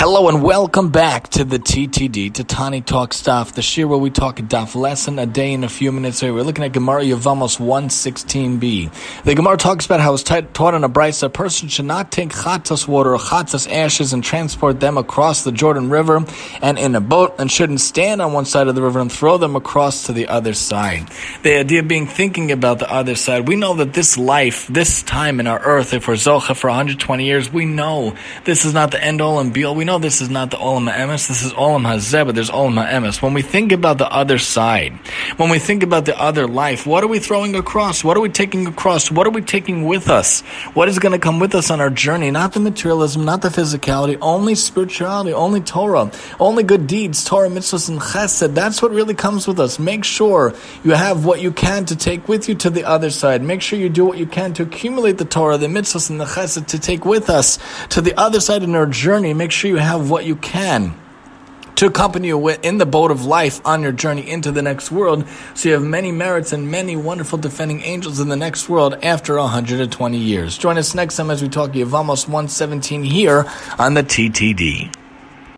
Hello and welcome back to the TTD, to Tani Talk Stuff, the shiur where we talk a daf lesson a day in a few minutes. Here we're looking at Gemara Yevamos 116b. The Gemara talks about how it's taught in a brisa, a person should not take chatas water or chatas ashes and transport them across the Jordan River and in a boat and shouldn't stand on one side of the river and throw them across to the other side. The idea being thinking about the other side. We know that this life, this time in our earth, if we're Zocha for 120 years, we know this is not the end all and be all. We know this is not the Olam Ha'emes, this is Olam Hazeh, but there's Olam Ha'emes. When we think about the other side, when we think about the other life, what are we throwing across? What are we taking across? What are we taking with us? What is going to come with us on our journey? Not the materialism, not the physicality, only spirituality, only Torah, only good deeds, Torah, mitzvahs, and chesed. That's what really comes with us. Make sure you have what you can to take with you to the other side. Make sure you do what you can to accumulate the Torah, the mitzvahs, and the chesed to take with us to the other side in our journey. Make sure you have what you can to accompany you in the boat of life on your journey into the next world. So you have many merits and many wonderful defending angels in the next world after 120 years. Join us next time as we talk Yevamos 117 here on the TTD.